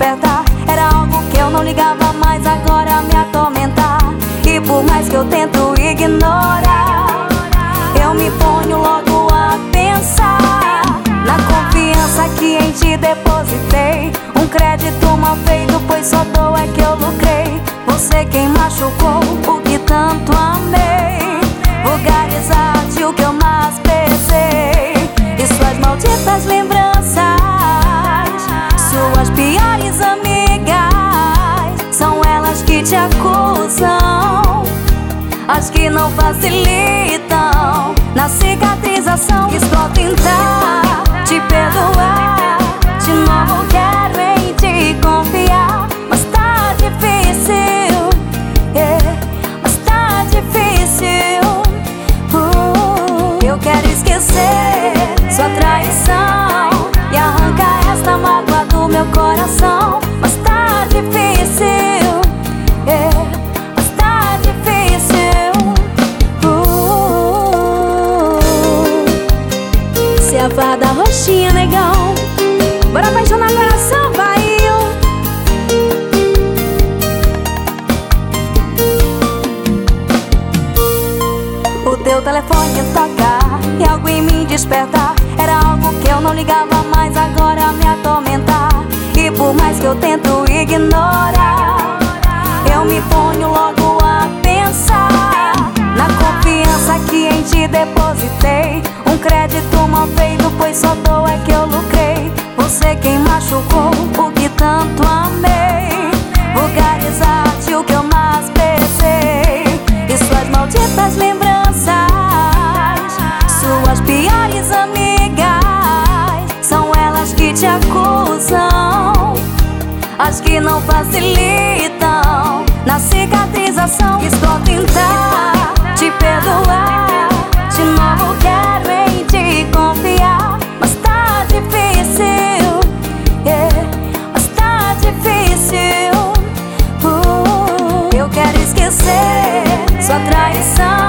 despertar. Era algo que eu não ligava mais, agora me atormentar. E por mais que eu tento ignorar, eu me ponho logo a pensar na confiança que em ti depositei. Um crédito mal feito, pois só dou é que eu lucrei. Você quem machucou o que tanto amei. Vulgarizar-te o que eu mais pesei. As que não facilitam Se a fada roxinha, negão. Bora apaixonar coração, vai. O teu telefone tocar e algo em mim despertar. Era algo que eu não ligava mais, agora me atormentar. E por mais que eu tento ignorar, eu me ponho que eu lucrei. Você quem machucou o que tanto amei. Vulgarizar-te o que eu mais pesei. E suas malditas lembranças, suas piores amigas, são elas que te acusam. As que não facilitam na cicatrização. Estou a tentar te perdoar. traição.